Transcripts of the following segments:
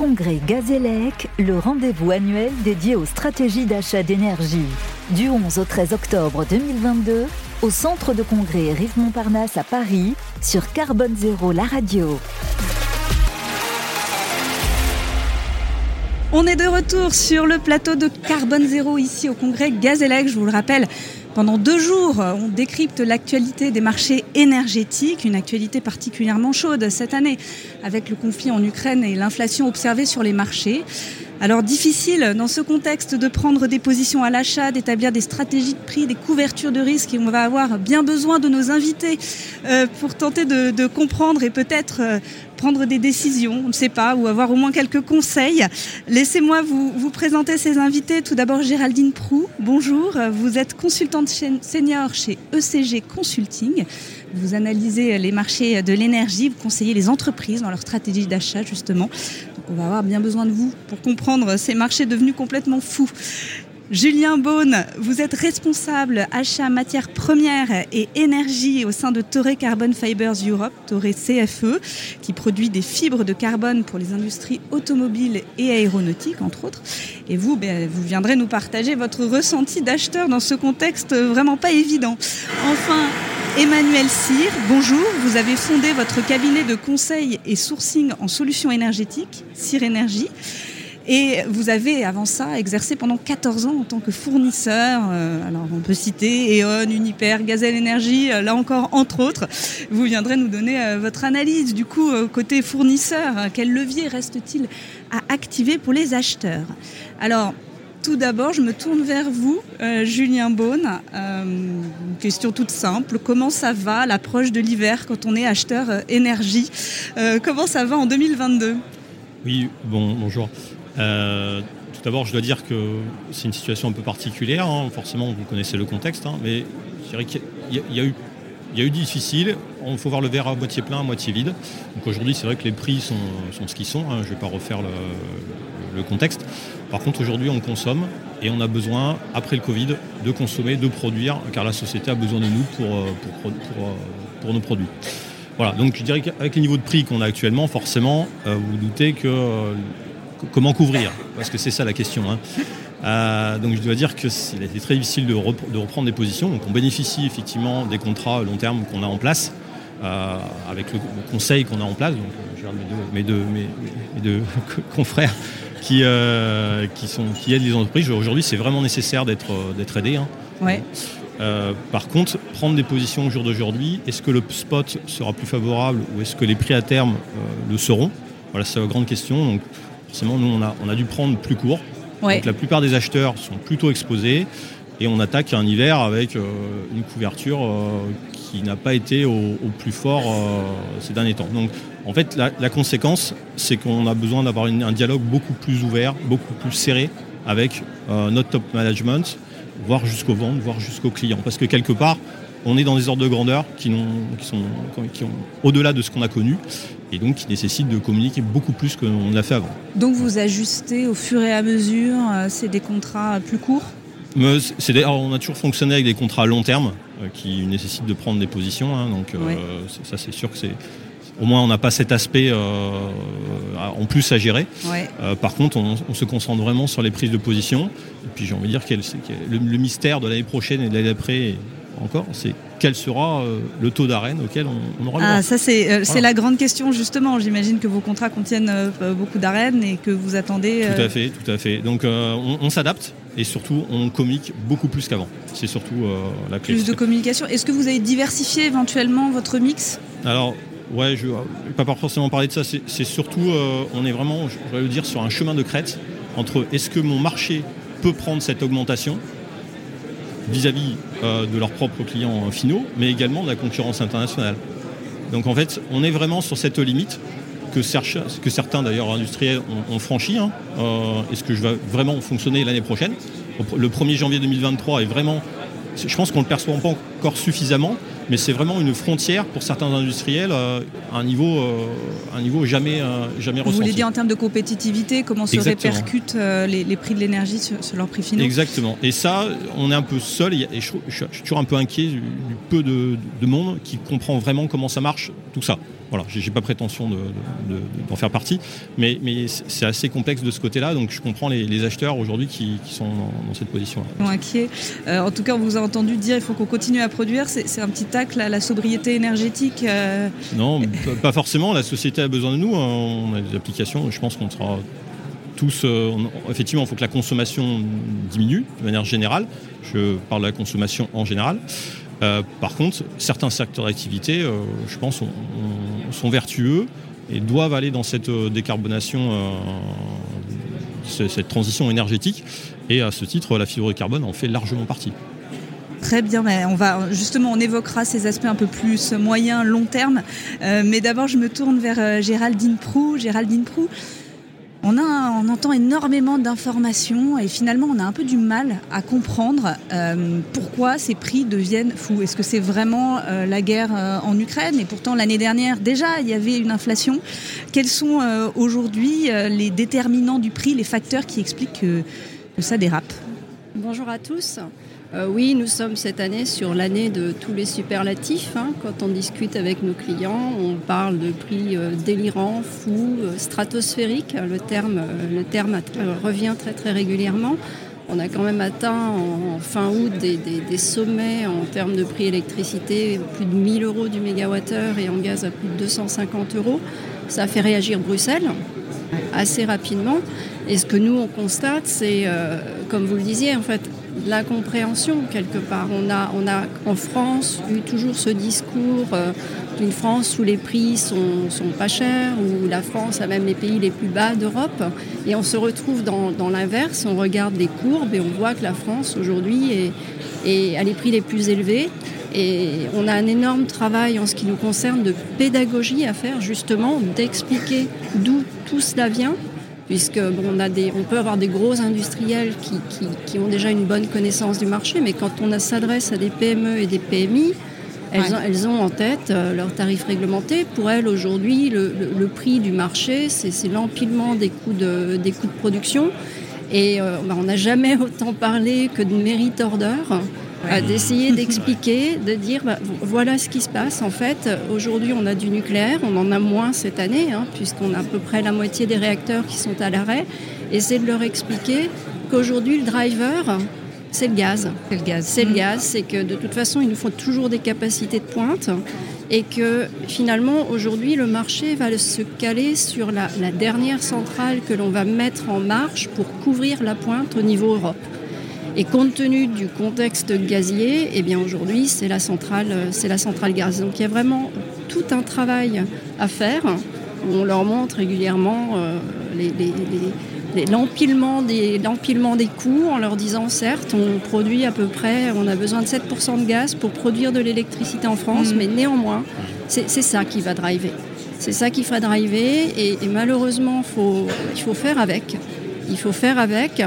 congrès Gazélec, le rendez-vous annuel dédié aux stratégies d'achat d'énergie. Du 11 au 13 octobre 2022, au centre de congrès Rive Montparnasse à Paris, sur Carbone Zéro, la radio. On est de retour sur le plateau de Carbone Zéro ici au congrès Gazélec, je vous le rappelle. Pendant deux jours, on décrypte l'actualité des marchés énergétiques, une actualité particulièrement chaude cette année, avec le conflit en Ukraine et l'inflation observée sur les marchés. Alors difficile dans ce contexte de prendre des positions à l'achat, d'établir des stratégies de prix, des couvertures de risque et on va avoir bien besoin de nos invités euh, pour tenter de, comprendre et peut-être euh, prendre des décisions, on ne sait pas, ou avoir au moins quelques conseils. Laissez-moi vous, présenter ces invités. Tout d'abord, Géraldine Prou, bonjour. Vous êtes consultante senior chez ECG Consulting. Vous analysez les marchés de l'énergie, vous conseillez les entreprises dans leur stratégie d'achat, justement. Donc, on va avoir bien besoin de vous pour comprendre ces marchés devenus complètement fous. Julien Beaune, vous êtes responsable achat matières premières et énergie au sein de Torre Carbon Fibers Europe, Torre CFE, qui produit des fibres de carbone pour les industries automobiles et aéronautiques, entre autres. Et vous, ben, vous viendrez nous partager votre ressenti d'acheteur dans ce contexte vraiment pas évident. Enfin, Emmanuel Cyr, bonjour. Vous avez fondé votre cabinet de conseil et sourcing en solutions énergétiques, Cyr Énergie. Et vous avez, avant ça, exercé pendant 14 ans en tant que fournisseur. Euh, alors, on peut citer E.ON, Uniper, Gazelle Énergie, euh, là encore, entre autres. Vous viendrez nous donner euh, votre analyse. Du coup, côté fournisseur, quel levier reste-t-il à activer pour les acheteurs? Alors, tout d'abord, je me tourne vers vous, Julien Beaune. une question toute simple. Comment ça va l'approche de l'hiver quand on est acheteur énergie? Comment ça va en 2022 Oui, bon, bonjour. Euh, tout d'abord, je dois dire que c'est une situation un peu particulière. Hein. Forcément, vous connaissez le contexte, hein. mais je dirais qu'il y, a eu y a eu difficile, il faut voir le verre à moitié plein, à moitié vide. Donc aujourd'hui, c'est vrai que les prix sont, ce qu'ils sont, hein. je ne vais pas refaire le, contexte. Par contre, aujourd'hui, on consomme et on a besoin, après le Covid, de consommer, de produire, car la société a besoin de nous pour, euh, euh, nos produits. Voilà, donc je dirais qu'avec les niveaux de prix qu'on a actuellement, forcément, vous doutez que comment couvrir Parce que c'est ça la question. Hein. Euh, donc je dois dire qu'il a été très difficile de, reprendre des positions. Donc on bénéficie effectivement des contrats long terme qu'on a en place, euh, avec le, conseil qu'on a en place. Donc je mes deux, mes deux, confrères qui, euh, qui, sont, qui aident les entreprises. Aujourd'hui, c'est vraiment nécessaire d'être aidé. Hein. Ouais. par contre, prendre des positions au jour d'aujourd'hui, est-ce que le spot sera plus favorable ou est-ce que les prix à terme le seront? Voilà, c'est la grande question. Donc, Forcément, nous, on a, on a dû prendre plus court. Donc la plupart des acheteurs sont plutôt exposés et on attaque un hiver avec euh, une couverture euh, qui n'a pas été au, plus fort euh, ces derniers temps. Donc en fait, la, conséquence, c'est qu'on a besoin d'avoir un dialogue beaucoup plus ouvert, beaucoup plus serré avec notre top management, voire jusqu'aux ventes, voire jusqu'aux clients. Parce que quelque part, on est dans des ordres de grandeur qui, qui sont qui ont au-delà de ce qu'on a connu et donc qui nécessitent de communiquer beaucoup plus qu'on l'a fait avant. Donc vous ajustez au fur et à mesure, euh, c'est des contrats plus courts? On a toujours fonctionné avec des contrats à long terme euh, qui nécessitent de prendre des positions. Hein, donc euh, ça c'est sûr que c'est au moins on n'a pas cet aspect en plus à gérer. par contre, on, se concentre vraiment sur les prises de position. Et puis j'ai envie de dire que le, le, mystère de l'année prochaine et de l'année d'après encore, c'est quel sera euh, le taux d'arène auquel on, aura le Ah, ça euh, c'est la grande question justement. J'imagine que vos contrats contiennent euh, beaucoup d'arènes et que vous attendez. Tout à fait, tout à fait. Donc on, s'adapte et surtout on communique beaucoup plus qu'avant. C'est surtout la clé. Plus de communication. Est-ce que vous avez diversifié éventuellement votre mix? Alors ouais, je ne vais pas forcément parler de ça. C'est surtout, on est vraiment, je vais le dire, sur un chemin de crête entre est-ce que mon marché peut prendre cette augmentation vis-à-vis euh, de leurs propres clients finaux, mais également de la concurrence internationale. Donc en fait, on est vraiment sur cette limite que, certains d'ailleurs industriels ont, franchi. Hein. Euh, est-ce que je vais vraiment fonctionner l'année prochaine Le 1er janvier 2023 est vraiment, je pense qu'on ne le perçoit pas encore suffisamment, mais c'est vraiment une frontière pour certains industriels à un niveau, un niveau jamais, jamais ressenti. Vous voulez dire en termes de compétitivité, comment se répercutent les, prix de l'énergie sur, leur prix final Exactement. Et ça, on est un peu seul, et je, suis toujours un peu inquiet du, peu de, monde qui comprend vraiment comment ça marche, tout ça. Voilà, j'ai pas prétention d'en faire partie, mais, mais c'est assez complexe de ce côté-là, donc je comprends les, acheteurs aujourd'hui qui, sont dans, cette position-là. Inquiets. Euh, en tout cas, on vous a entendu dire il faut qu'on continue à produire. C'est un petit la sobriété énergétique. Euh. Non, pas forcément. La société a besoin de nous. Hein. On a des applications. Je pense qu'on sera tous. Euh, effectivement, il faut que la consommation diminue de manière générale. Je parle de la consommation en général. Euh, par contre, certains secteurs d'activité, je pense, sont vertueux et doivent aller dans cette décarbonation, cette transition énergétique. Et à ce titre, la fibre de carbone en fait largement partie. Très bien, mais on va justement on évoquera ces aspects un peu plus moyen, long terme. mais d'abord, je me tourne vers Géraldine Prou. Géraldine Prou, on, entend énormément d'informations et finalement on a un peu du mal à comprendre euh, pourquoi ces prix deviennent fous. Est-ce que c'est vraiment euh, la guerre euh, en Ukraine Et pourtant l'année dernière déjà il y avait une inflation? Quels sont aujourd'hui les déterminants du prix, les facteurs qui expliquent que ça dérape? Bonjour à tous. Euh, oui, nous sommes cette année sur l'année de tous les superlatifs. Hein. Quand on discute avec nos clients, on parle de prix euh, délirants, fous, euh, stratosphériques. Le terme, revient très très régulièrement. On a quand même atteint en, fin août des, sommets en termes de prix électricité, plus de 1000 euros du mégawattheure et en gaz à plus de 250 euros. Ça a fait réagir Bruxelles assez rapidement. Et ce que nous, on constate, c'est, comme vous le disiez, en fait, l'incompréhension quelque part. On a, en France eu toujours ce discours euh, d'une France où les prix sont, pas chers, où la France a même les pays les plus bas d'Europe. Et on se retrouve dans, dans l'inverse, on regarde les courbes et on voit que la France aujourd'hui est, est, a les prix les plus élevés. Et on a un énorme travail en ce qui nous concerne de pédagogie à faire justement, d'expliquer d'où tout cela vient puisque on, a des, on peut avoir des gros industriels qui, ont déjà une bonne connaissance du marché, mais quand on s'adresse à des PME et des PMI, elles, ont, en tête euh, leurs tarifs réglementés. Pour elles, aujourd'hui, le, prix du marché, c'est l'empilement des, coûts de, des coûts de production. Et euh, bah, on n'a jamais autant parlé que de mérite order d'essayer d'expliquer, de dire bah, voilà ce qui se passe. En fait, aujourd'hui, on a du nucléaire, on en a moins cette année, hein, puisqu'on a à peu près la moitié des réacteurs qui sont à l'arrêt. Et c'est de leur expliquer qu'aujourd'hui, le driver, c'est le gaz. C'est le gaz. C'est le gaz, c'est que de toute façon, il nous faut toujours des capacités de pointe et que finalement, aujourd'hui, le marché va se caler sur la, la dernière centrale que l'on va mettre en marche pour couvrir la pointe au niveau Europe. Et compte tenu du contexte gazier, eh bien aujourd'hui c'est la centrale, c'est la centrale gaz. Donc il y a vraiment tout un travail à faire. On leur montre régulièrement euh, l'empilement des, des coûts en leur disant certes on produit à peu près, on a besoin de 7% de gaz pour produire de l'électricité en France, mm. mais néanmoins c'est ça qui va driver. C'est ça qui fera driver et, et malheureusement faut, il faut faire avec. Il faut faire avec.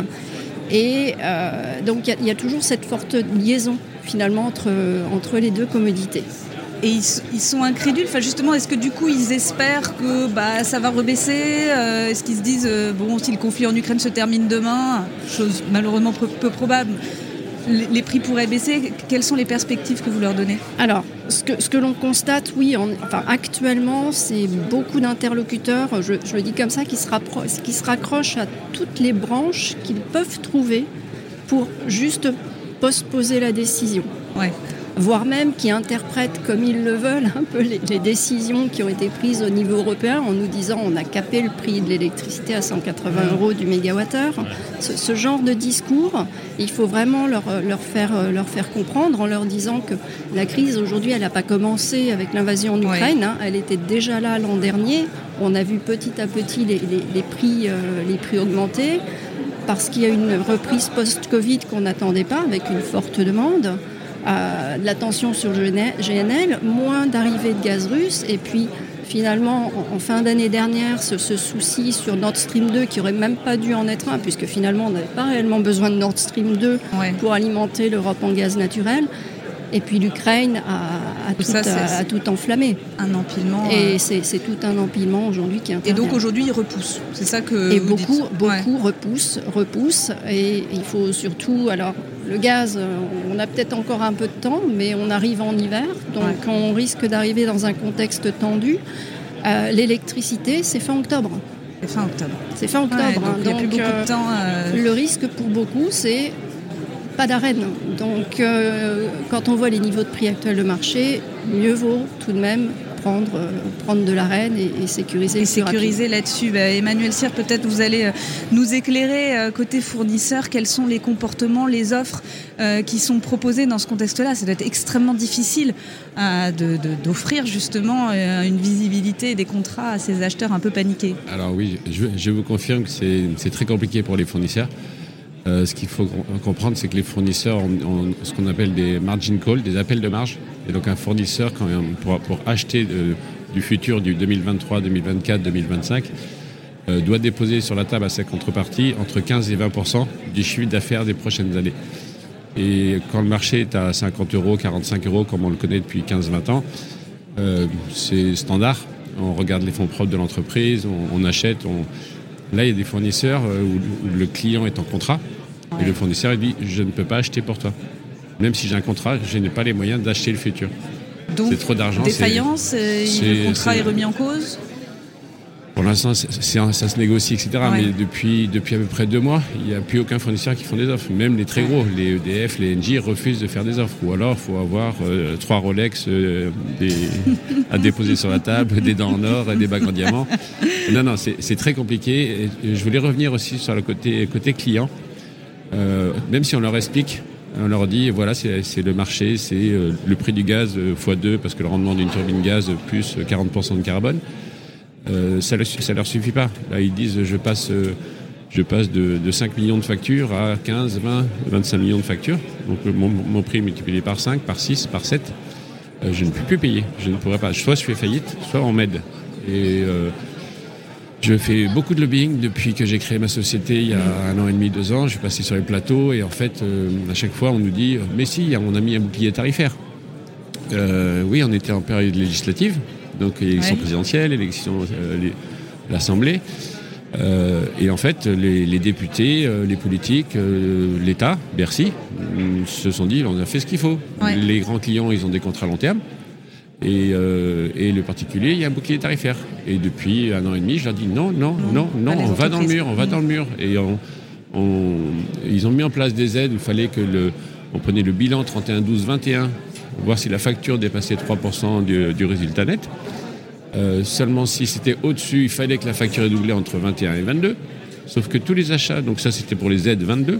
Et euh, donc il y, a toujours cette forte liaison finalement entre, les deux commodités. Et ils, sont incrédules? Enfin, justement, est-ce que du coup, ils espèrent que bah, ça va rebaisser euh, Est-ce qu'ils se disent, euh, bon, si le conflit en Ukraine se termine demain, chose malheureusement peu probable, les prix pourraient baisser. Quelles sont les perspectives que vous leur donnez? Alors, ce que, ce que l'on constate, oui, enfin, actuellement, c'est beaucoup d'interlocuteurs, je, le dis comme ça, qui se, qui se raccrochent à toutes les branches qu'ils peuvent trouver pour juste postposer la décision. Ouais voire même qui interprètent comme ils le veulent un peu les, décisions qui ont été prises au niveau européen en nous disant on a capé le prix de l'électricité à 180 euros du mégawattheure. Ce, ce, genre de discours, il faut vraiment leur, leur, faire, leur faire comprendre en leur disant que la crise aujourd'hui, elle n'a pas commencé avec l'invasion en Ukraine, hein. elle était déjà là l'an dernier. On a vu petit à petit les, les, prix, euh, les prix augmenter parce qu'il y a une reprise post-Covid qu'on n'attendait pas avec une forte demande de la tension sur le GNL, moins d'arrivées de gaz russe, et puis finalement, en, fin d'année dernière, ce, souci sur Nord Stream 2, qui aurait même pas dû en être un, puisque finalement, on n'avait pas réellement besoin de Nord Stream 2 pour alimenter l'Europe en gaz naturel. Et puis l'Ukraine a, tout, enflammé. Un empilement. Et c'est tout un empilement aujourd'hui qui intervient. Et donc aujourd'hui, il repousse. C'est ça que. Et vous beaucoup, dites. beaucoup repoussent, repoussent. Et il faut surtout. Alors, le gaz, on a peut-être encore un peu de temps, mais on arrive en hiver. Donc, on risque d'arriver dans un contexte tendu. Euh, l'électricité, c'est fin octobre. C'est fin octobre. C'est fin octobre. donc, il n'y a plus beaucoup de euh, temps. Euh, le risque pour beaucoup, c'est pas d'arène. Donc, euh, quand on voit les niveaux de prix actuels de marché, mieux vaut tout de même prendre, euh, prendre de l'arène et, sécuriser. Et sécuriser là-dessus. Bah, Emmanuel Cyr, peut-être vous allez euh, nous éclairer côté fournisseur. Quels sont les comportements, les offres qui sont proposées dans ce contexte-là Ça doit être extrêmement difficile d'offrir justement une visibilité et des contrats à ces acheteurs un peu paniqués. Alors oui, je, je vous confirme que c'est très compliqué pour les fournisseurs. Euh, ce qu'il faut comprendre, c'est que les fournisseurs ont, ce qu'on appelle des margin calls, des appels de marge. Et donc un fournisseur, pour, acheter du futur du 2023, 2024, 2025, doit déposer sur la table à sa contrepartie entre 15 et 20% du chiffre d'affaires des prochaines années. Et quand le marché est à 50 euros, 45 euros, comme on le connaît depuis 15-20 ans, euh, c'est standard. On regarde les fonds propres de l'entreprise, on, achète, on, Là, il y a des fournisseurs euh, où, le client est en contrat et le fournisseur dit je ne peux pas acheter pour toi. Même si j'ai un contrat, je n'ai pas les moyens d'acheter le futur. Donc, trop d'argent. Défaillance, euh, le contrat est remis en cause? Pour l'instant, ça se négocie, etc. Mais depuis, depuis à peu près deux mois, il n'y a plus aucun fournisseur qui font des offres. Même les très gros, les EDF, les NJ refusent de faire des offres. Ou alors, il faut avoir euh, trois Rolex euh, à déposer sur la table, des dents en or et des bagues en diamant. Non, non, c'est très compliqué. je voulais revenir aussi sur le côté, côté client. Euh, même si on leur explique, on leur dit, voilà, c'est le marché, c'est le prix du gaz x2 parce que le rendement d'une turbine gaz plus 40% de carbone. Euh, ça ne leur suffit pas. Là, ils disent je passe, euh, je passe de, 5 millions de factures à 15, 20, 25 millions de factures. Donc mon, prix multiplié par 5, par 6, par 7, euh, je ne peux plus payer. Je ne pourrais pas. Soit je fais faillite, soit on m'aide. Et je fais beaucoup de lobbying depuis que j'ai créé ma société il y a un an et demi, deux ans. Je suis passé sur les plateaux et en fait, à chaque fois, on nous dit Mais si, on a mis un bouclier tarifaire. oui, on était en période législative. Donc l'élection présidentielle, l'élection, euh, l'Assemblée. Euh, et en fait, les, députés, euh, les politiques, l'État, Bercy, se sont dit on a fait ce qu'il faut. Les grands clients, ils ont des contrats long terme. Et, le particulier, il y a un bouclier tarifaire. Et depuis un an et demi, je leur dis non, non, non, non, on va dans le mur, on va dans le mur. Et ils ont mis en place des aides il fallait que le, on prenait le bilan 31, 12, 21 voir si la facture dépassait 3% du, résultat net. Euh, seulement si c'était au-dessus, il fallait que la facture est doublée entre 21 et 22. Sauf que tous les achats, donc ça c'était pour les aides 22.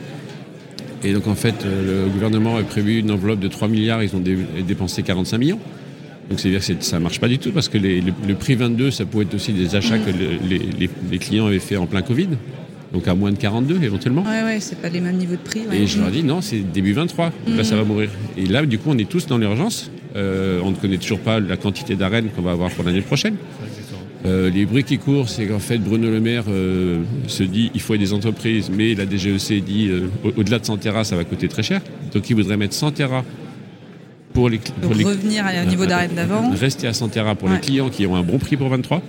Et donc en fait, euh, le gouvernement a prévu une enveloppe de 3 milliards, ils ont dépensé 45 millions. Donc c'est-à-dire que ça ne marche pas du tout parce que le, prix 22, ça pouvait être aussi des achats que les, clients avaient fait en plein Covid donc à moins de 42 éventuellement. Ouais, ouais, c'est pas les mêmes niveaux de prix. Et je leur dis non, c'est début 23, là ça va mourir. Et là, du coup, on est tous dans l'urgence. Euh, on ne connaît toujours pas la quantité d'arènes qu'on va avoir pour l'année prochaine. Euh, les bruits qui courent, c'est qu'en fait Bruno Le Maire euh, se dit il faut des entreprises, mais la DGEC dit au-delà de 100 terras, ça va coûter très cher. Donc il voudrait mettre 100 terras pour les, pour revenir au niveau d'arène d'avant. Rester à 100 terras pour les clients qui ont un bon prix pour 23.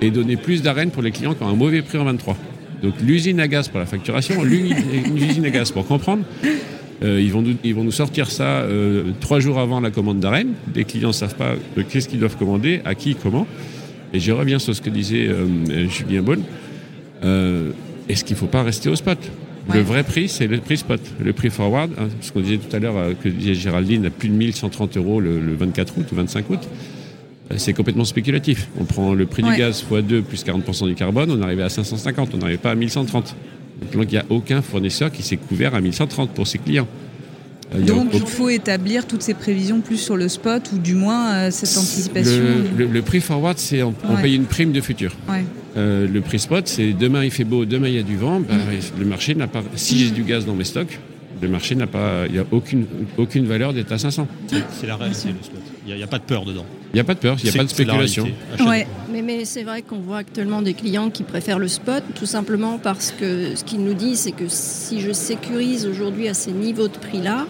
Et donner plus d'arènes pour les clients qui ont un mauvais prix en 23. Donc l'usine à gaz pour la facturation, l'usine à gaz pour comprendre. Euh, ils, vont nous, ils vont nous sortir ça euh, trois jours avant la commande d'arène. Les clients ne savent pas euh, qu'est-ce qu'ils doivent commander, à qui, comment. Et je reviens sur ce que disait Julien Bonne. Est-ce qu'il ne faut pas rester au spot? Le vrai prix, c'est le prix spot. Le prix forward, hein, ce qu'on disait tout à l'heure, que disait Géraldine, à plus de 1130 euros le, le 24 août ou 25 août. Euh, c'est complètement spéculatif. On prend le prix du gaz x 2 plus 40% du carbone, on arrive à 550, on n'arrive pas à 1130. Donc il n'y a aucun fournisseur qui s'est couvert à 1130 pour ses clients. Euh, Donc il faut établir toutes ces prévisions plus sur le spot ou du moins euh, cette anticipation. Le, prix forward, c'est on, paye une prime de futur. le prix spot, c'est demain il fait beau, demain il y a du vent, bah, mm. le marché n'a pas. Si j'ai du gaz dans mes stocks, le marché n'a pas, il n'y a aucune, aucune valeur d'être à 500. C'est la réalité, le spot. Il n'y a, pas de peur dedans. Il n'y a pas de peur, il n'y a pas de spéculation. Ouais. Mais, mais c'est vrai qu'on voit actuellement des clients qui préfèrent le spot, tout simplement parce que ce qu'ils nous disent, c'est que si je sécurise aujourd'hui à ces niveaux de prix-là,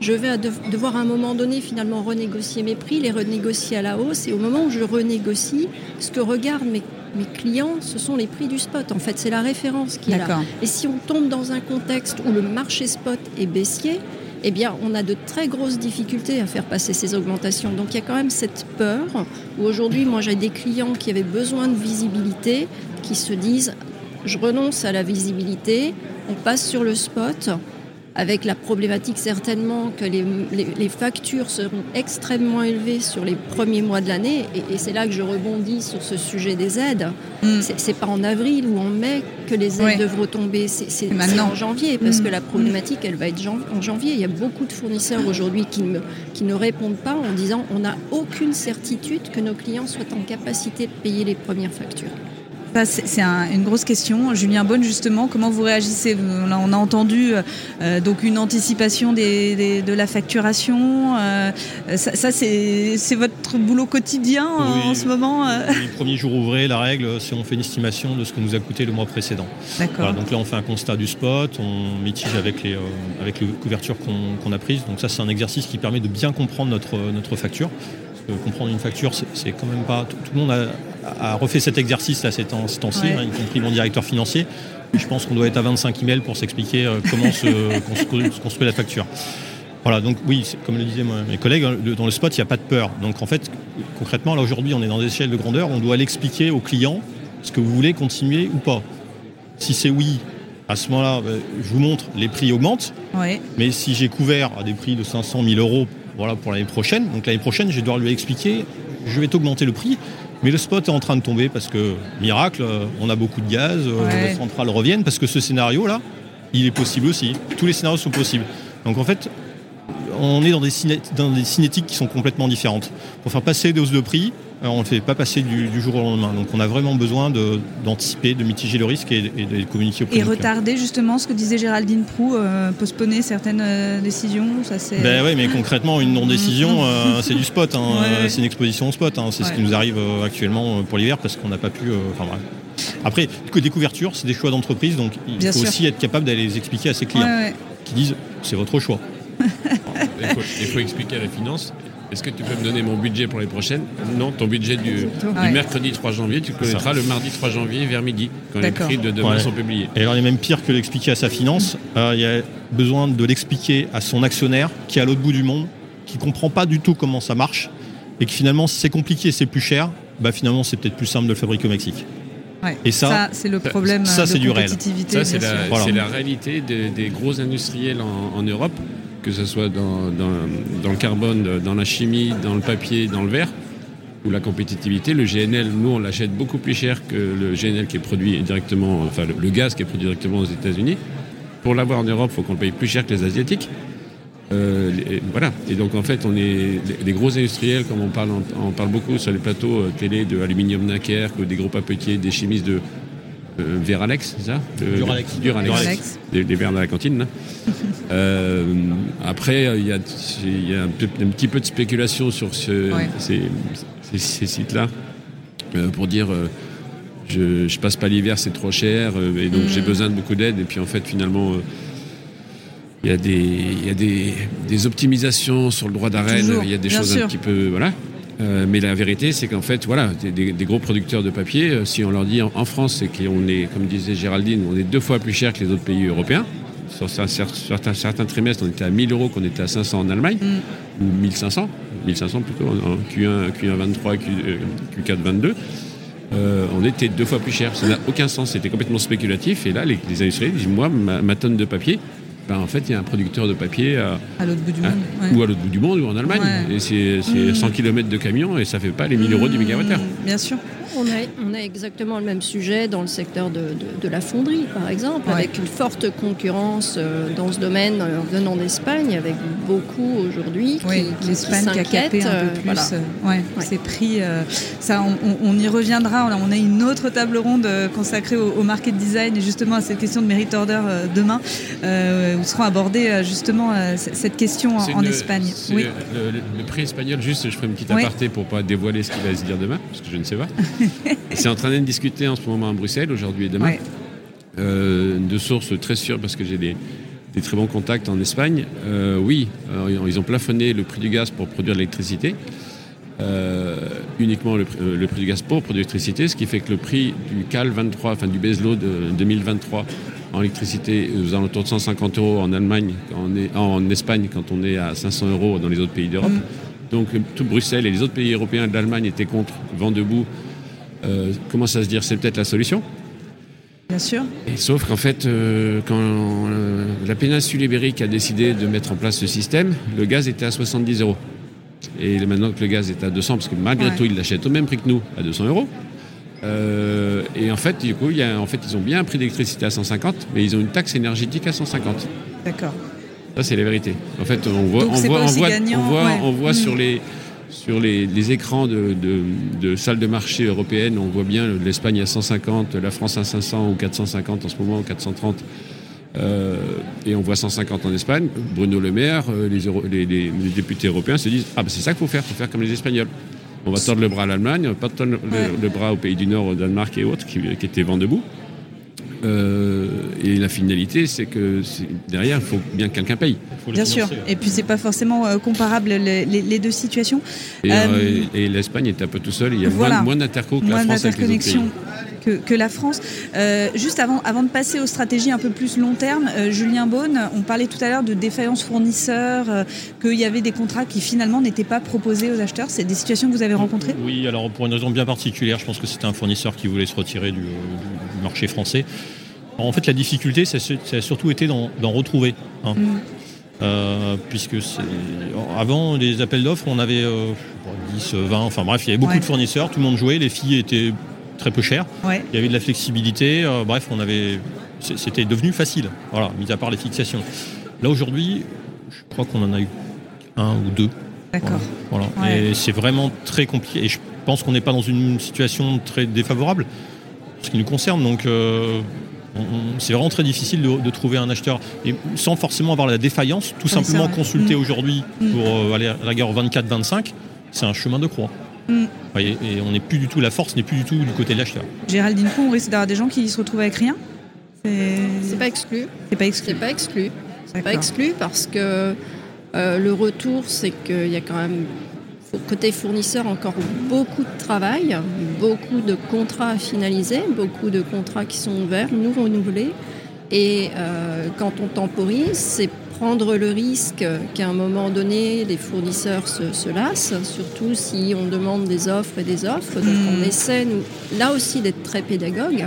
je vais devoir à un moment donné finalement renégocier mes prix, les renégocier à la hausse. Et au moment où je renégocie, ce que regardent mes, mes clients, ce sont les prix du spot. En fait, c'est la référence qui est là. Et si on tombe dans un contexte où le marché spot est baissier, eh bien, on a de très grosses difficultés à faire passer ces augmentations. Donc, il y a quand même cette peur où aujourd'hui, moi, j'ai des clients qui avaient besoin de visibilité, qui se disent, je renonce à la visibilité, on passe sur le spot avec la problématique certainement que les, factures seront extrêmement élevées sur les premiers mois de l'année. Et, c'est là que je rebondis sur ce sujet des aides. Mm. Ce C'est pas en avril ou en mai que les aides devront tomber, c'est en janvier, parce mm. que la problématique, elle va être en janvier. Il y a beaucoup de fournisseurs aujourd'hui qui, qui ne répondent pas en disant on n'a aucune certitude que nos clients soient en capacité de payer les premières factures. C'est une grosse question. Julien Bonne, justement, comment vous réagissez? On a entendu euh, donc une anticipation de la facturation. Euh, ça, c'est votre boulot quotidien en ce moment euh? Les premiers jours ouvrés, la règle, c'est on fait une estimation de ce que nous a coûté le mois précédent. D'accord. donc là, on fait un constat du spot, on mitige avec les, avec les couvertures qu'on a prises. Donc ça, c'est un exercice qui permet de bien comprendre notre, notre facture comprendre une facture, c'est quand même pas. Tout, le monde a, refait cet exercice là, ces temps-ci, hein, y compris mon directeur financier. je pense qu'on doit être à 25 emails pour s'expliquer euh, comment se, construit, la facture. Voilà, donc oui, comme le disaient mes collègues, hein, dans le spot, il n'y a pas de peur. Donc en fait, concrètement, là aujourd'hui, on est dans des échelles de grandeur, on doit l'expliquer au client, ce que vous voulez continuer ou pas. Si c'est oui, à ce moment-là, ben, je vous montre, les prix augmentent. Mais si j'ai couvert à des prix de 500 000 euros voilà, pour l'année prochaine. Donc l'année prochaine, je vais devoir lui expliquer, je vais t'augmenter le prix, mais le spot est en train de tomber parce que, miracle, euh, on a beaucoup de gaz, euh, les centrales reviennent, parce que ce scénario-là, il est possible aussi. Tous les scénarios sont possibles. Donc en fait, on est dans des, dans des cinétiques qui sont complètement différentes. Pour faire passer des hausses de prix, on ne le fait pas passer du, jour au lendemain. Donc on a vraiment besoin d'anticiper, de, mitiger le risque et, de communiquer au Et retarder justement ce que disait Géraldine Prou, euh, postponer certaines euh, décisions ça Ben oui, mais concrètement, une non-décision, euh, c'est du spot. Hein. C'est une exposition au spot. Hein. C'est ce qui nous arrive actuellement pour l'hiver parce qu'on n'a pas pu. Enfin Après, des couvertures, c'est des choix d'entreprise, donc il faut aussi être capable d'aller les expliquer à ses clients qui disent c'est votre choix. il faut expliquer à la finance est-ce que tu peux me donner mon budget pour les prochaines Non, ton budget du, mercredi 3 janvier, tu connaîtras le mardi 3 janvier vers midi, quand les prix de demain sont publiés. Et alors, il est même pire que l'expliquer à sa finance. Euh, il y a besoin de l'expliquer à son actionnaire qui est à l'autre bout du monde, qui ne comprend pas du tout comment ça marche, et que finalement, si c'est compliqué, c'est plus cher, bah finalement, c'est peut-être plus simple de le fabriquer au Mexique. Et ça, c'est le problème ça, de du réel. Ça, c'est la, réalité des, gros industriels en Europe que ce soit dans, le carbone, dans la chimie, dans le papier, dans le verre, ou la compétitivité. Le GNL, nous, on l'achète beaucoup plus cher que le GNL qui est produit directement, enfin le, gaz qui est produit directement aux États-Unis. Pour l'avoir en Europe, il faut qu'on le paye plus cher que les Asiatiques. Euh, voilà. Et donc en fait, on est des gros industriels, comme on parle, on, parle beaucoup sur les plateaux euh, télé de aluminium Dunkerque, des gros papetiers, des chimistes de Veralex, c'est ça Duralex. Duralex. Des, verres de la cantine. Euh, après, il y a, un, petit peu de spéculation sur ces, sites-là euh, pour dire je, je passe pas l'hiver, c'est trop cher, et donc j'ai mm. besoin de beaucoup d'aide. Et puis en fait, finalement, il y a, des, des, optimisations sur le droit d'arène, il y a des choses un petit peu. Voilà. Euh, mais la vérité, c'est qu'en fait, voilà, des, gros producteurs de papier, euh, si on leur dit en, France, c'est qu'on est, comme disait Géraldine, on est deux fois plus cher que les autres pays européens. Sur certains, certains trimestres, on était à 1000 euros, qu'on était à 500 en Allemagne, mm. ou 1500, 1500 plutôt, en Q1, Q1 23, Q, 4 22. on était deux fois plus cher. Ça n'a aucun sens. C'était complètement spéculatif. Et là, les, les industriels disent Moi, ma tonne de papier, ben, en fait, il y a un producteur de papier à, l'autre bout du monde. Ou à l'autre bout du monde, ou en Allemagne. Et c'est 100 km de camion et ça ne fait pas les 1000 euros du mégawattheure. Bien sûr. On a, on a, exactement le même sujet dans le secteur de, de, la fonderie, par exemple, avec une forte concurrence euh, dans ce domaine euh, venant d'Espagne, avec beaucoup aujourd'hui qui, qui l'Espagne qui a capé un peu euh, plus ouais, ces prix. ça, on, y reviendra. On a une autre table ronde consacrée au, market design et justement à cette question de merit order demain, où seront abordées justement cette question en, Espagne. Oui. Le, prix espagnol, juste, je ferai une petite aparté pour pas dévoiler ce qu'il va se dire demain, parce que je ne sais pas. c'est en train de discuter en ce moment à Bruxelles, aujourd'hui et demain, euh, de sources très sûres, parce que j'ai des, des très bons contacts en Espagne. oui, ils ont plafonné le prix du gaz pour produire de l'électricité. uniquement le, prix du gaz pour produire de l'électricité, ce qui fait que le prix du CAL 23, enfin du baseload 2023 en électricité aux alentours de 150 euros en Allemagne, en Espagne quand on est à 500 euros dans les autres pays d'Europe. Mm. Donc tout Bruxelles et les autres pays européens de l'Allemagne étaient contre, vent debout. Euh, commence à se dire? C'est peut-être la solution? Bien sûr. Et sauf qu'en fait, euh, quand euh, la péninsule ibérique a décidé de mettre en place ce système, le gaz était à 70 euros. Et maintenant que le gaz est à 200, parce que malgré tout, ils l'achètent au même prix que nous, à 200 euros. Euh, et en fait, du coup, en fait, ils ont bien un prix d'électricité à 150, mais ils ont une taxe énergétique à 150. D'accord. Ça, c'est la vérité. En fait, on voit, on voit, on voit, sur mm. les sur les, écrans de, de, salles de marché européennes, on voit bien l'Espagne à 150, la France à 500 ou 450 en ce moment, 430. Euh, et on voit 150 en Espagne. Bruno Le Maire, euh, les, les, députés européens se disent Ah, ben c'est ça qu'il faut faire, il faut faire comme les Espagnols. On va tordre le bras à l'Allemagne, on va pas tordre le, bras aux pays du Nord, au Danemark et autres, qui, étaient vent debout. Euh, et la finalité, c'est que derrière, il faut bien que quelqu'un paye. Bien sûr. Et puis, c'est pas forcément euh, comparable les, deux situations. Et, euh, l'Espagne est un peu tout seul. Il y a moins, moins d'interco que la France avec les que, la France. Euh, juste avant, avant de passer aux stratégies un peu plus long terme, euh, Julien Beaune, on parlait tout à l'heure de défaillance fournisseurs, euh, qu'il y avait des contrats qui finalement n'étaient pas proposés aux acheteurs. C'est des situations que vous avez rencontrées? Oui, alors pour une raison bien particulière, je pense que c'était un fournisseur qui voulait se retirer du, marché français. En fait, la difficulté, ça, a surtout été d'en retrouver. Hein. Mm. puisque avant les appels d'offres, on avait 10, 20, enfin bref, il y avait beaucoup de fournisseurs, tout le monde jouait, les filles étaient très peu cher. Il y avait de la flexibilité. Euh, bref, on avait, c'était devenu facile. Voilà, mis à part les fixations. Là aujourd'hui, je crois qu'on en a eu un ou deux. D'accord. Voilà. Et c'est vraiment très compliqué. Et je pense qu'on n'est pas dans une situation très défavorable, ce qui nous concerne. Donc, euh, c'est vraiment très difficile de, trouver un acheteur. Et sans forcément avoir la défaillance, tout simplement consulter mm. aujourd'hui mm. pour euh, aller à la guerre 24-25, c'est un chemin de croix. Mm. Et, on n'est plus du tout, la force n'est plus du tout du côté de l'acheteur. Géraldine Fou, on risque d'avoir des gens qui se retrouvent avec rien C'est pas exclu. C'est pas exclu. C'est pas exclu. C'est pas exclu parce que euh, le retour, c'est qu'il y a quand même côté fournisseur encore beaucoup de travail, beaucoup de contrats à finaliser, beaucoup de contrats qui sont ouverts, nous renouvelés. Et euh, quand on temporise, c'est prendre le risque qu'à un moment donné, les fournisseurs se, lassent, surtout si on demande des offres et des offres. Donc on hmm. essaie, nous, là aussi, d'être très pédagogue.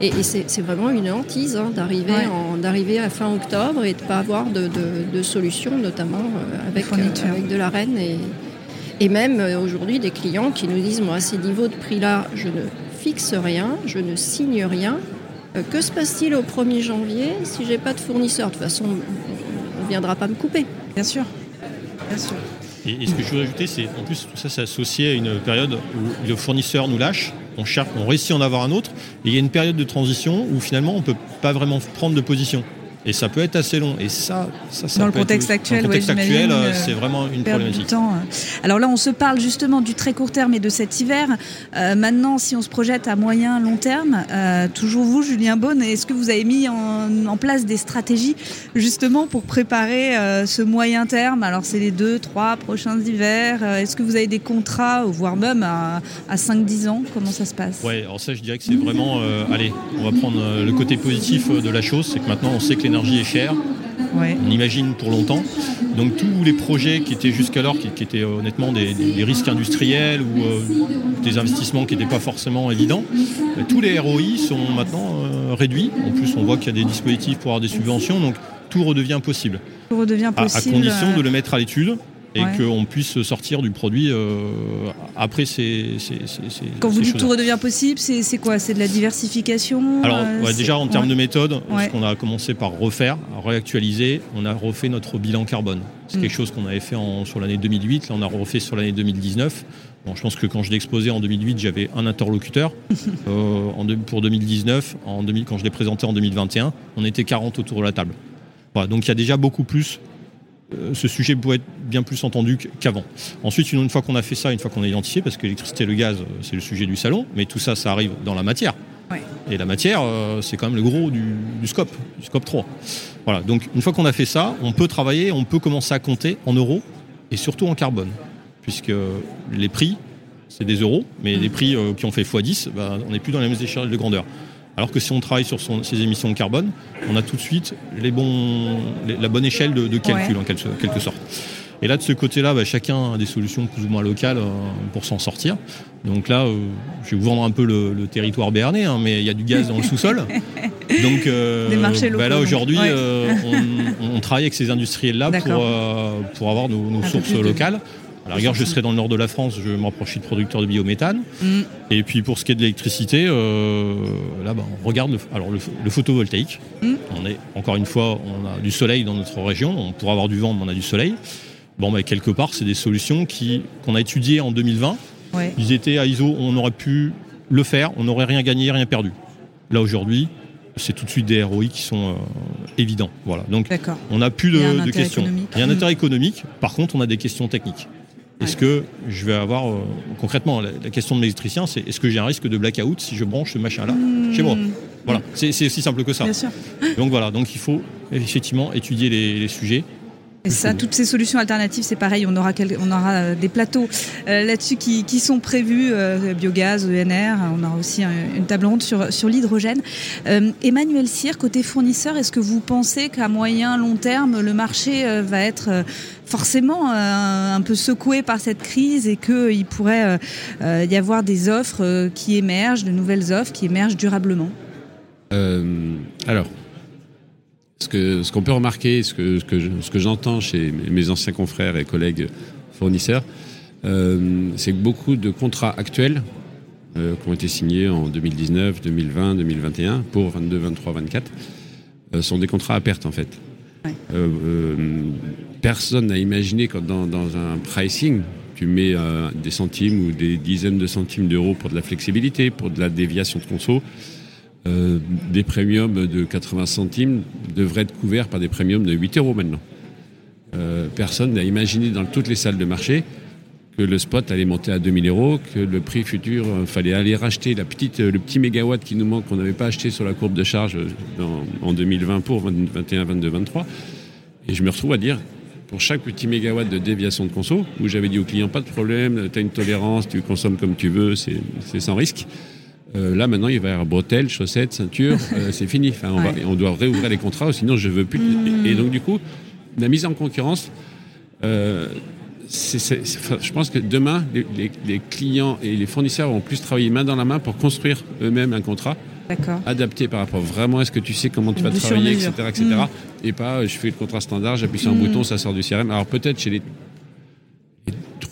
Et, c'est vraiment une hantise hein, d'arriver à fin octobre et de ne pas avoir de, solution, notamment euh, avec, euh, avec de la reine. Et, et même euh, aujourd'hui, des clients qui nous disent, moi, à ces niveaux de prix-là, je ne fixe rien, je ne signe rien. que se passe-t-il au 1er janvier si j'ai pas de fournisseur? De toute façon, viendra pas me couper. Bien sûr. Et, ce que je veux ajouter, c'est en plus tout ça c'est associé à une période où le fournisseur nous lâche, on cherche, on réussit à en avoir un autre, et il y a une période de transition où finalement on ne peut pas vraiment prendre de position. Et ça peut être assez long. Et ça, ça, ça dans le contexte actuel, dans le contexte actuel, euh, c'est vraiment une problématique. Temps. Hein. Alors là, on se parle justement du très court terme et de cet hiver. Euh, maintenant, si on se projette à moyen, long terme, euh, toujours vous, Julien Beaune, est-ce que vous avez mis en, place des stratégies justement pour préparer ce moyen terme? Alors, c'est les deux, trois prochains hivers. est-ce que vous avez des contrats, voire même à, à 5-10 ans? Comment ça se passe? Ouais, alors ça, je dirais que c'est vraiment. allez, on va prendre le côté positif de la chose, c'est que maintenant, on sait que les l'énergie est chère. On imagine pour longtemps. Donc tous les projets qui étaient jusqu'alors, qui, étaient euh, honnêtement des, risques industriels ou euh, des investissements qui n'étaient pas forcément évidents, euh, tous les ROI sont maintenant réduits. En plus, on voit qu'il y a des dispositifs pour avoir des subventions, donc tout redevient possible. Tout redevient possible. à condition de le mettre à l'étude et qu'on puisse sortir du produit euh, après ces, Quand vous dites tout redevient possible, c'est quoi? C'est de la diversification Alors euh, déjà en termes de méthode, ce qu'on a commencé par refaire, réactualiser, on a refait notre bilan carbone. C'est mm. quelque chose qu'on avait fait sur l'année 2008, là on a refait sur l'année 2019. Bon, je pense que quand je l'ai exposé en 2008, j'avais un interlocuteur. Euh, en pour 2019, en 2000, quand je l'ai présenté en 2021, on était 40 autour de la table. Voilà, donc il y a déjà beaucoup plus ce sujet pourrait être bien plus entendu qu'avant. Ensuite, une fois qu'on a fait ça, une fois qu'on a identifié, parce que l'électricité et le gaz, euh, c'est le sujet du salon, mais tout ça, ça arrive dans la matière. Et la matière, euh, c'est quand même le gros du, scope, du scope 3. Voilà, donc une fois qu'on a fait ça, on peut travailler, on peut commencer à compter en euros et surtout en carbone. Puisque les prix, c'est des euros, mais les prix qui ont fait x10, bah, on n'est plus dans les mêmes échelles de grandeur. Alors que si on travaille sur ces émissions de carbone, on a tout de suite les bons, la bonne échelle de, calcul en quelque sorte. Et là, de ce côté-là, bah, chacun a des solutions plus ou moins locales euh, pour s'en sortir. Donc là, euh, je vais vous vendre un peu le, territoire béarnais, hein, mais il y a du gaz dans le sous-sol. Donc euh, bah, là, aujourd'hui, on, travaille avec ces industriels-là pour, avoir nos, sources locales. À la rigueur, je serai dans le nord de la France, je me rapproche de producteurs de biométhane. Mm. Et puis pour ce qui est de l'électricité, là, bah, on regarde le, alors le, photovoltaïque. Mm. On est encore une fois, on a du soleil dans notre région. On pourra avoir du vent, mais on a du soleil. Bon, mais quelque part, c'est des solutions qui, qu'on a étudiées en 2020. Ils étaient à ISO, on aurait pu le faire, on n'aurait rien gagné, rien perdu. Là, aujourd'hui, c'est tout de suite des ROI qui sont euh, évidents. Voilà. Donc, on n'a plus de, questions. Il y a un intérêt économique, par contre, on a des questions techniques. Est-ce que je vais avoir, euh, concrètement, la, question de l'électricien, c'est est-ce que j'ai un risque de blackout si je branche ce machin-là hmm. chez moi Voilà, c'est aussi simple que ça. Donc voilà, donc il faut effectivement étudier les sujets toutes ces solutions alternatives, c'est pareil. On aura, euh, des plateaux euh, là-dessus qui, sont prévus, euh, biogaz, ENR. On aura aussi une table ronde sur, sur l'hydrogène. Emmanuel Cyr, côté fournisseur, est-ce que vous pensez qu'à moyen, long terme, le marché va être forcément un peu secoué par cette crise et qu'il pourrait y avoir des offres qui émergent, de nouvelles offres qui émergent durablement? Alors, ce qu'on ce qu'on peut remarquer, ce que, ce que j'entends chez mes anciens confrères et collègues fournisseurs, euh, c'est que beaucoup de contrats actuels euh, qui ont été signés en 2019, 2020, 2021 pour 22, 23, 24 sont des contrats à perte en fait. Euh, personne n'a imaginé quand dans, dans, un pricing, tu mets des centimes ou des dizaines de centimes d'euros pour de la flexibilité, pour de la déviation de conso. Euh, des premiums de 80 centimes devraient être couverts par des premiums de 8 euros maintenant. Euh, personne n'a imaginé dans toutes les salles de marché que le spot allait monter à 2000 euros, que le prix futur, euh, fallait aller racheter la petite, le petit mégawatt qui nous manque, qu'on n'avait pas acheté sur la courbe de charge en 2020 pour 2021, 22, 23. Et je me retrouve à dire, pour chaque petit mégawatt de déviation de conso, où j'avais dit au client, pas de problème, tu as une tolérance, tu consommes comme tu veux, c'est sans risque. Euh, là maintenant il va y avoir bretelles, chaussettes, ceinture, euh, c'est fini. Enfin, on, doit réouvrir les contrats, sinon je veux plus. Et, donc du coup, la mise en concurrence, euh, je pense que demain les, clients et les fournisseurs vont plus travailler main dans la main pour construire eux-mêmes un contrat. Adapté par rapport vraiment à ce que tu sais comment tu vas travailler, etc. etc. Mm. Et pas je fais le contrat standard, j'appuie sur un mm. bouton, ça sort du CRM. Alors peut-être chez les,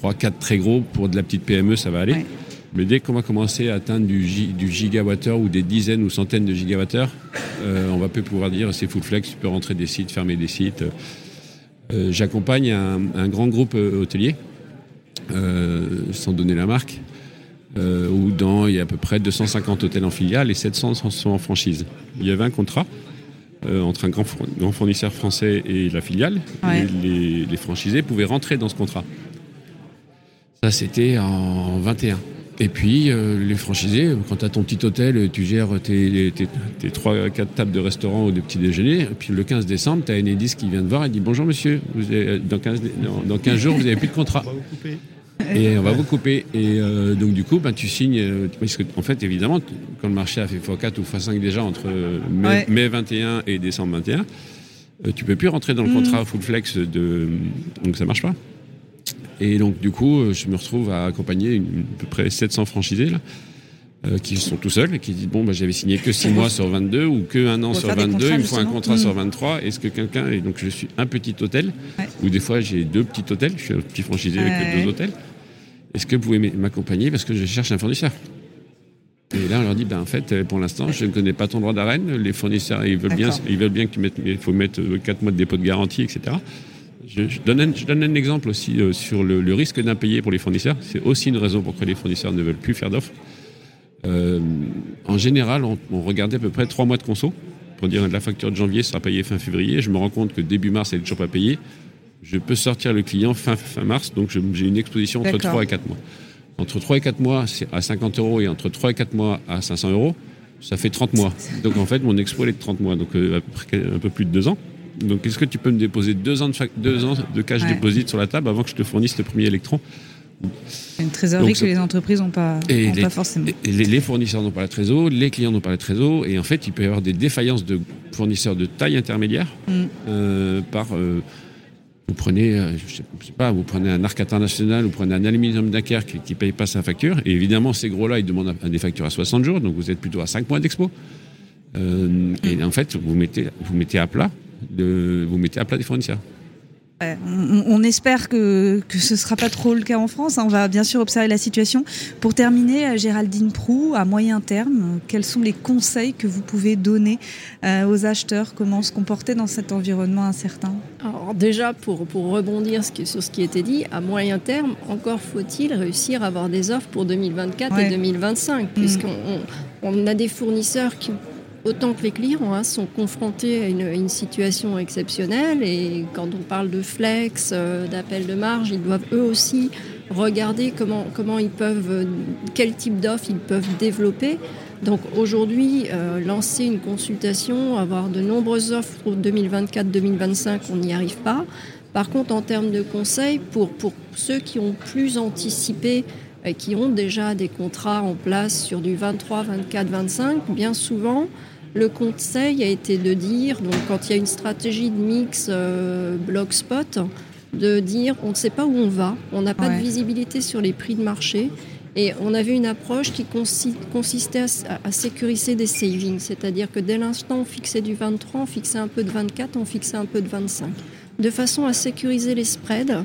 3-4 très gros, pour de la petite PME, ça va aller. Mais dès qu'on va commencer à atteindre du, du gigawattheure ou des dizaines ou centaines de gigawattheures, euh, on va peu pouvoir dire c'est full flex, tu peux rentrer des sites, fermer des sites. Euh, j'accompagne un, grand groupe euh, hôtelier, sans donner la marque, où dans, il y a à peu près 250 hôtels en filiale et 700 sont en franchise. Il y avait un contrat entre un grand, fournisseur français et la filiale. Et les, les franchisés pouvaient rentrer dans ce contrat. Ça, c'était en 21. Et puis, euh, les franchisés, quand tu as ton petit hôtel, tu gères tes, tes, tes 3-4 tables de restaurant ou de petit déjeuner. Et puis, le 15 décembre, tu as Enedis qui vient te voir et dit Bonjour monsieur, vous dans, 15, dans, 15 jours, vous n'avez plus de contrat. Et on va vous couper. Et euh, donc, du coup, ben, tu signes. Euh, parce que, en fait, évidemment, quand le marché a fait x4 ou x5 déjà entre mai, 21 et décembre 21, tu peux plus rentrer dans le mm. contrat full flex de. Donc, ça marche pas. Et donc, du coup, euh, je me retrouve à accompagner à peu près 700 franchisés, là, euh, qui sont tout seuls et qui disent Bon, bah, j'avais signé que 6 mois sur 22 ou que 1 an sur 22, il me faut un contrat sur 23. Est-ce que quelqu'un. Et donc, je suis un petit hôtel, ou des fois, j'ai deux petits hôtels, je suis un petit franchisé avec deux hôtels. Est-ce que vous pouvez m'accompagner parce que je cherche un fournisseur? Et là, on leur dit, ben, en fait, pour l'instant, je ne connais pas ton droit d'arène. Les fournisseurs, ils veulent bien, ils veulent bien que tu mettes, il faut mettre 4 mois de dépôt de garantie, etc. Je, donne un, exemple aussi euh, sur le, risque d'impayé pour les fournisseurs. C'est aussi une raison pourquoi les fournisseurs ne veulent plus faire d'offres. Euh, en général, on, regardait à peu près trois mois de conso pour dire la facture de janvier sera payée fin février. Je me rends compte que début mars, elle n'est toujours pas payée. Je peux sortir le client fin, fin mars, donc j'ai une exposition entre 3 et 4 mois. Entre 3 et 4 mois, c'est à 50 euros et entre 3 et 4 mois à 500 euros. Ça fait 30 mois. Donc en fait, mon expo, elle est de 30 mois, donc un peu plus de deux ans. Donc est-ce que tu peux me déposer deux ans de, deux ans de cash déposit sur la table avant que je te fournisse le premier électron? Une trésorerie que les entreprises n'ont pas, pas, forcément. Les, fournisseurs n'ont pas la trésorerie, les clients n'ont pas la trésorerie, et en fait, il peut y avoir des défaillances de fournisseurs de taille intermédiaire mm. euh, par. Euh, vous prenez, euh, je sais, pas, vous prenez un arc international, vous prenez un aluminium Dakar qui ne paye pas sa facture, et évidemment, ces gros-là, ils demandent des factures à 60 jours, donc vous êtes plutôt à 5 mois d'expo. Et en fait, vous mettez, vous mettez à plat, de, vous mettez à plat des fournisseurs on, espère que, ce ne sera pas trop le cas en France. Hein. On va bien sûr observer la situation. Pour terminer, euh, Géraldine Prou, à moyen terme, quels sont les conseils que vous pouvez donner euh, aux acheteurs? Comment se comporter dans cet environnement incertain? Alors déjà, pour, rebondir sur ce qui était dit, à moyen terme, encore faut-il réussir à avoir des offres pour 2024 et 2025, mm. puisqu'on a des fournisseurs qui autant que les clients hein, sont confrontés à une, situation exceptionnelle et quand on parle de flex, euh, d'appel de marge, ils doivent eux aussi regarder comment, ils peuvent, euh, quel type d'offres ils peuvent développer. Donc aujourd'hui, euh, lancer une consultation, avoir de nombreuses offres pour 2024-2025, on n'y arrive pas. Par contre, en termes de conseils, pour, pour ceux qui ont plus anticipé et qui ont déjà des contrats en place sur du 23, 24, 25, bien souvent, le conseil a été de dire, donc quand il y a une stratégie de mix euh, block spot, de dire on ne sait pas où on va, on n'a pas de visibilité sur les prix de marché. Et on avait une approche qui consistait à, sécuriser des savings, c'est-à-dire que dès l'instant on fixait du 23, on fixait un peu de 24, on fixait un peu de 25, de façon à sécuriser les spreads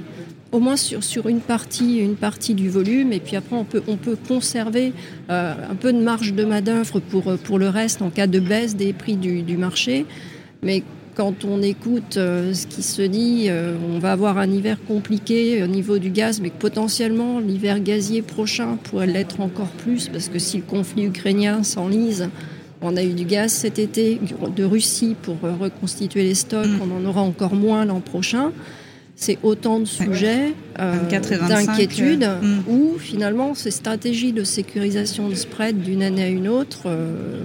au moins sur, sur une, partie, une partie du volume. Et puis après, on peut, on peut conserver euh, un peu de marge de main-d'œuvre pour, pour le reste en cas de baisse des prix du, du marché. Mais quand on écoute euh, ce qui se dit, euh, on va avoir un hiver compliqué au niveau du gaz, mais que potentiellement l'hiver gazier prochain pourrait l'être encore plus, parce que si le conflit ukrainien s'enlise, on a eu du gaz cet été de Russie pour reconstituer les stocks, mm. on en aura encore moins l'an prochain c'est autant de sujets euh, d'inquiétude euh, hmm. où finalement ces stratégies de sécurisation de spread d'une année à une autre euh,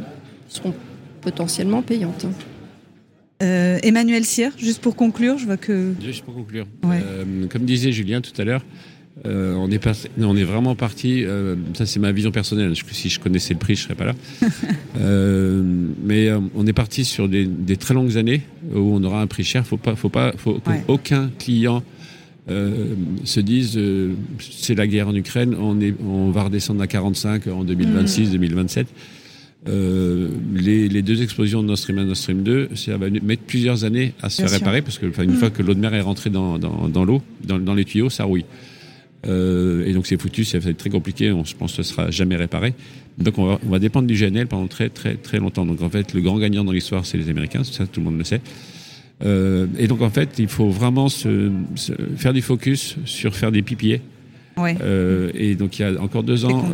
seront potentiellement payantes. Emmanuel Cyr, juste pour conclure, je vois que... Juste pour conclure. comme disait Julien tout à l'heure, euh, on, est on est vraiment parti. Euh, ça, c'est ma vision personnelle. Si je connaissais le prix, je serais pas là. Euh, mais on est parti sur des, très longues années où on aura un prix cher. Faut pas, faut pas, faut qu'aucun client se dise c'est la guerre en Ukraine. On est, on va redescendre à 45 en 2026, 2027. Mm. les, deux explosions de Nord Stream 1 Nord Stream 2, ça va mettre plusieurs années à se faire réparer parce que une mm. fois que l'eau de mer est rentrée dans, l'eau, dans, les tuyaux, ça rouille. Euh, et donc c'est foutu, ça va être très compliqué, on, je pense que ce sera jamais réparé. Donc on va, on va, dépendre du GNL pendant très très très longtemps. Donc en fait, le grand gagnant dans l'histoire, c'est les Américains, ça tout le monde le sait. Euh, et donc en fait, il faut vraiment se, faire du focus sur faire des pipiers. Ouais. Euh, et donc il y a encore deux ans,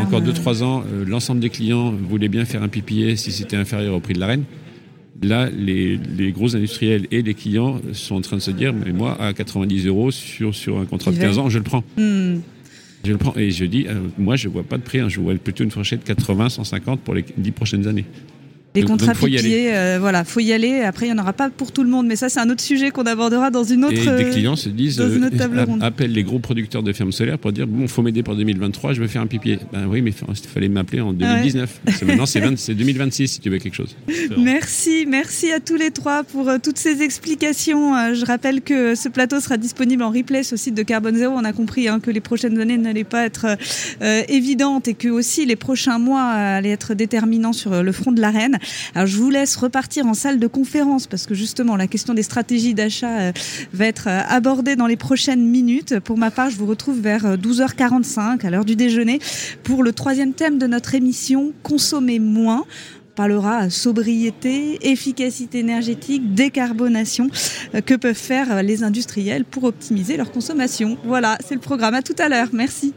encore deux trois ans, l'ensemble des clients voulaient bien faire un pipier si c'était inférieur au prix de la reine. Là, les, gros industriels et les clients sont en train de se dire, mais moi, à 90 euros sur, sur un contrat de 15 ans, je le prends. Hmm. Je le prends. Et je dis, euh, moi, je ne vois pas de prix. Hein. je vois plutôt une fourchette 80, 150 pour les 10 prochaines années. Les contrats donc, pipiers, euh, voilà, faut y aller. Après, il n'y en aura pas pour tout le monde, mais ça, c'est un autre sujet qu'on abordera dans une autre. Et des clients se disent, euh, appellent les gros producteurs de fermes solaires pour dire, bon, faut m'aider pour 2023, je veux faire un pipier. Ben oui, mais il fallait m'appeler en 2019. Maintenant, c'est 2026 si tu veux quelque chose. Merci, merci à tous les trois pour euh, toutes ces explications. je rappelle que ce plateau sera disponible en replay sur le site de Carbone Zéro. On a compris hein, que les prochaines années n'allaient pas être évidentes et que aussi les prochains mois allaient être déterminants sur le front de l'arène. Alors je vous laisse repartir en salle de conférence parce que justement la question des stratégies d'achat euh, va être euh, abordée dans les prochaines minutes. Pour ma part, je vous retrouve vers 12h45 euh, à l'heure du déjeuner pour le troisième thème de notre émission Consommer moins parlera sobriété, efficacité énergétique, décarbonation que peuvent faire les industriels pour optimiser leur consommation. Voilà, c'est le programme. À tout à l'heure. Merci.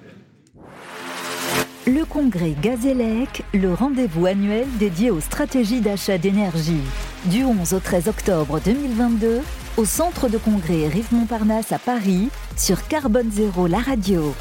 Le congrès Gazélec, le rendez-vous annuel dédié aux stratégies d'achat d'énergie. Du 11 au 13 octobre 2022, au centre de congrès Rive Montparnasse à Paris, sur Carbone Zéro, la radio.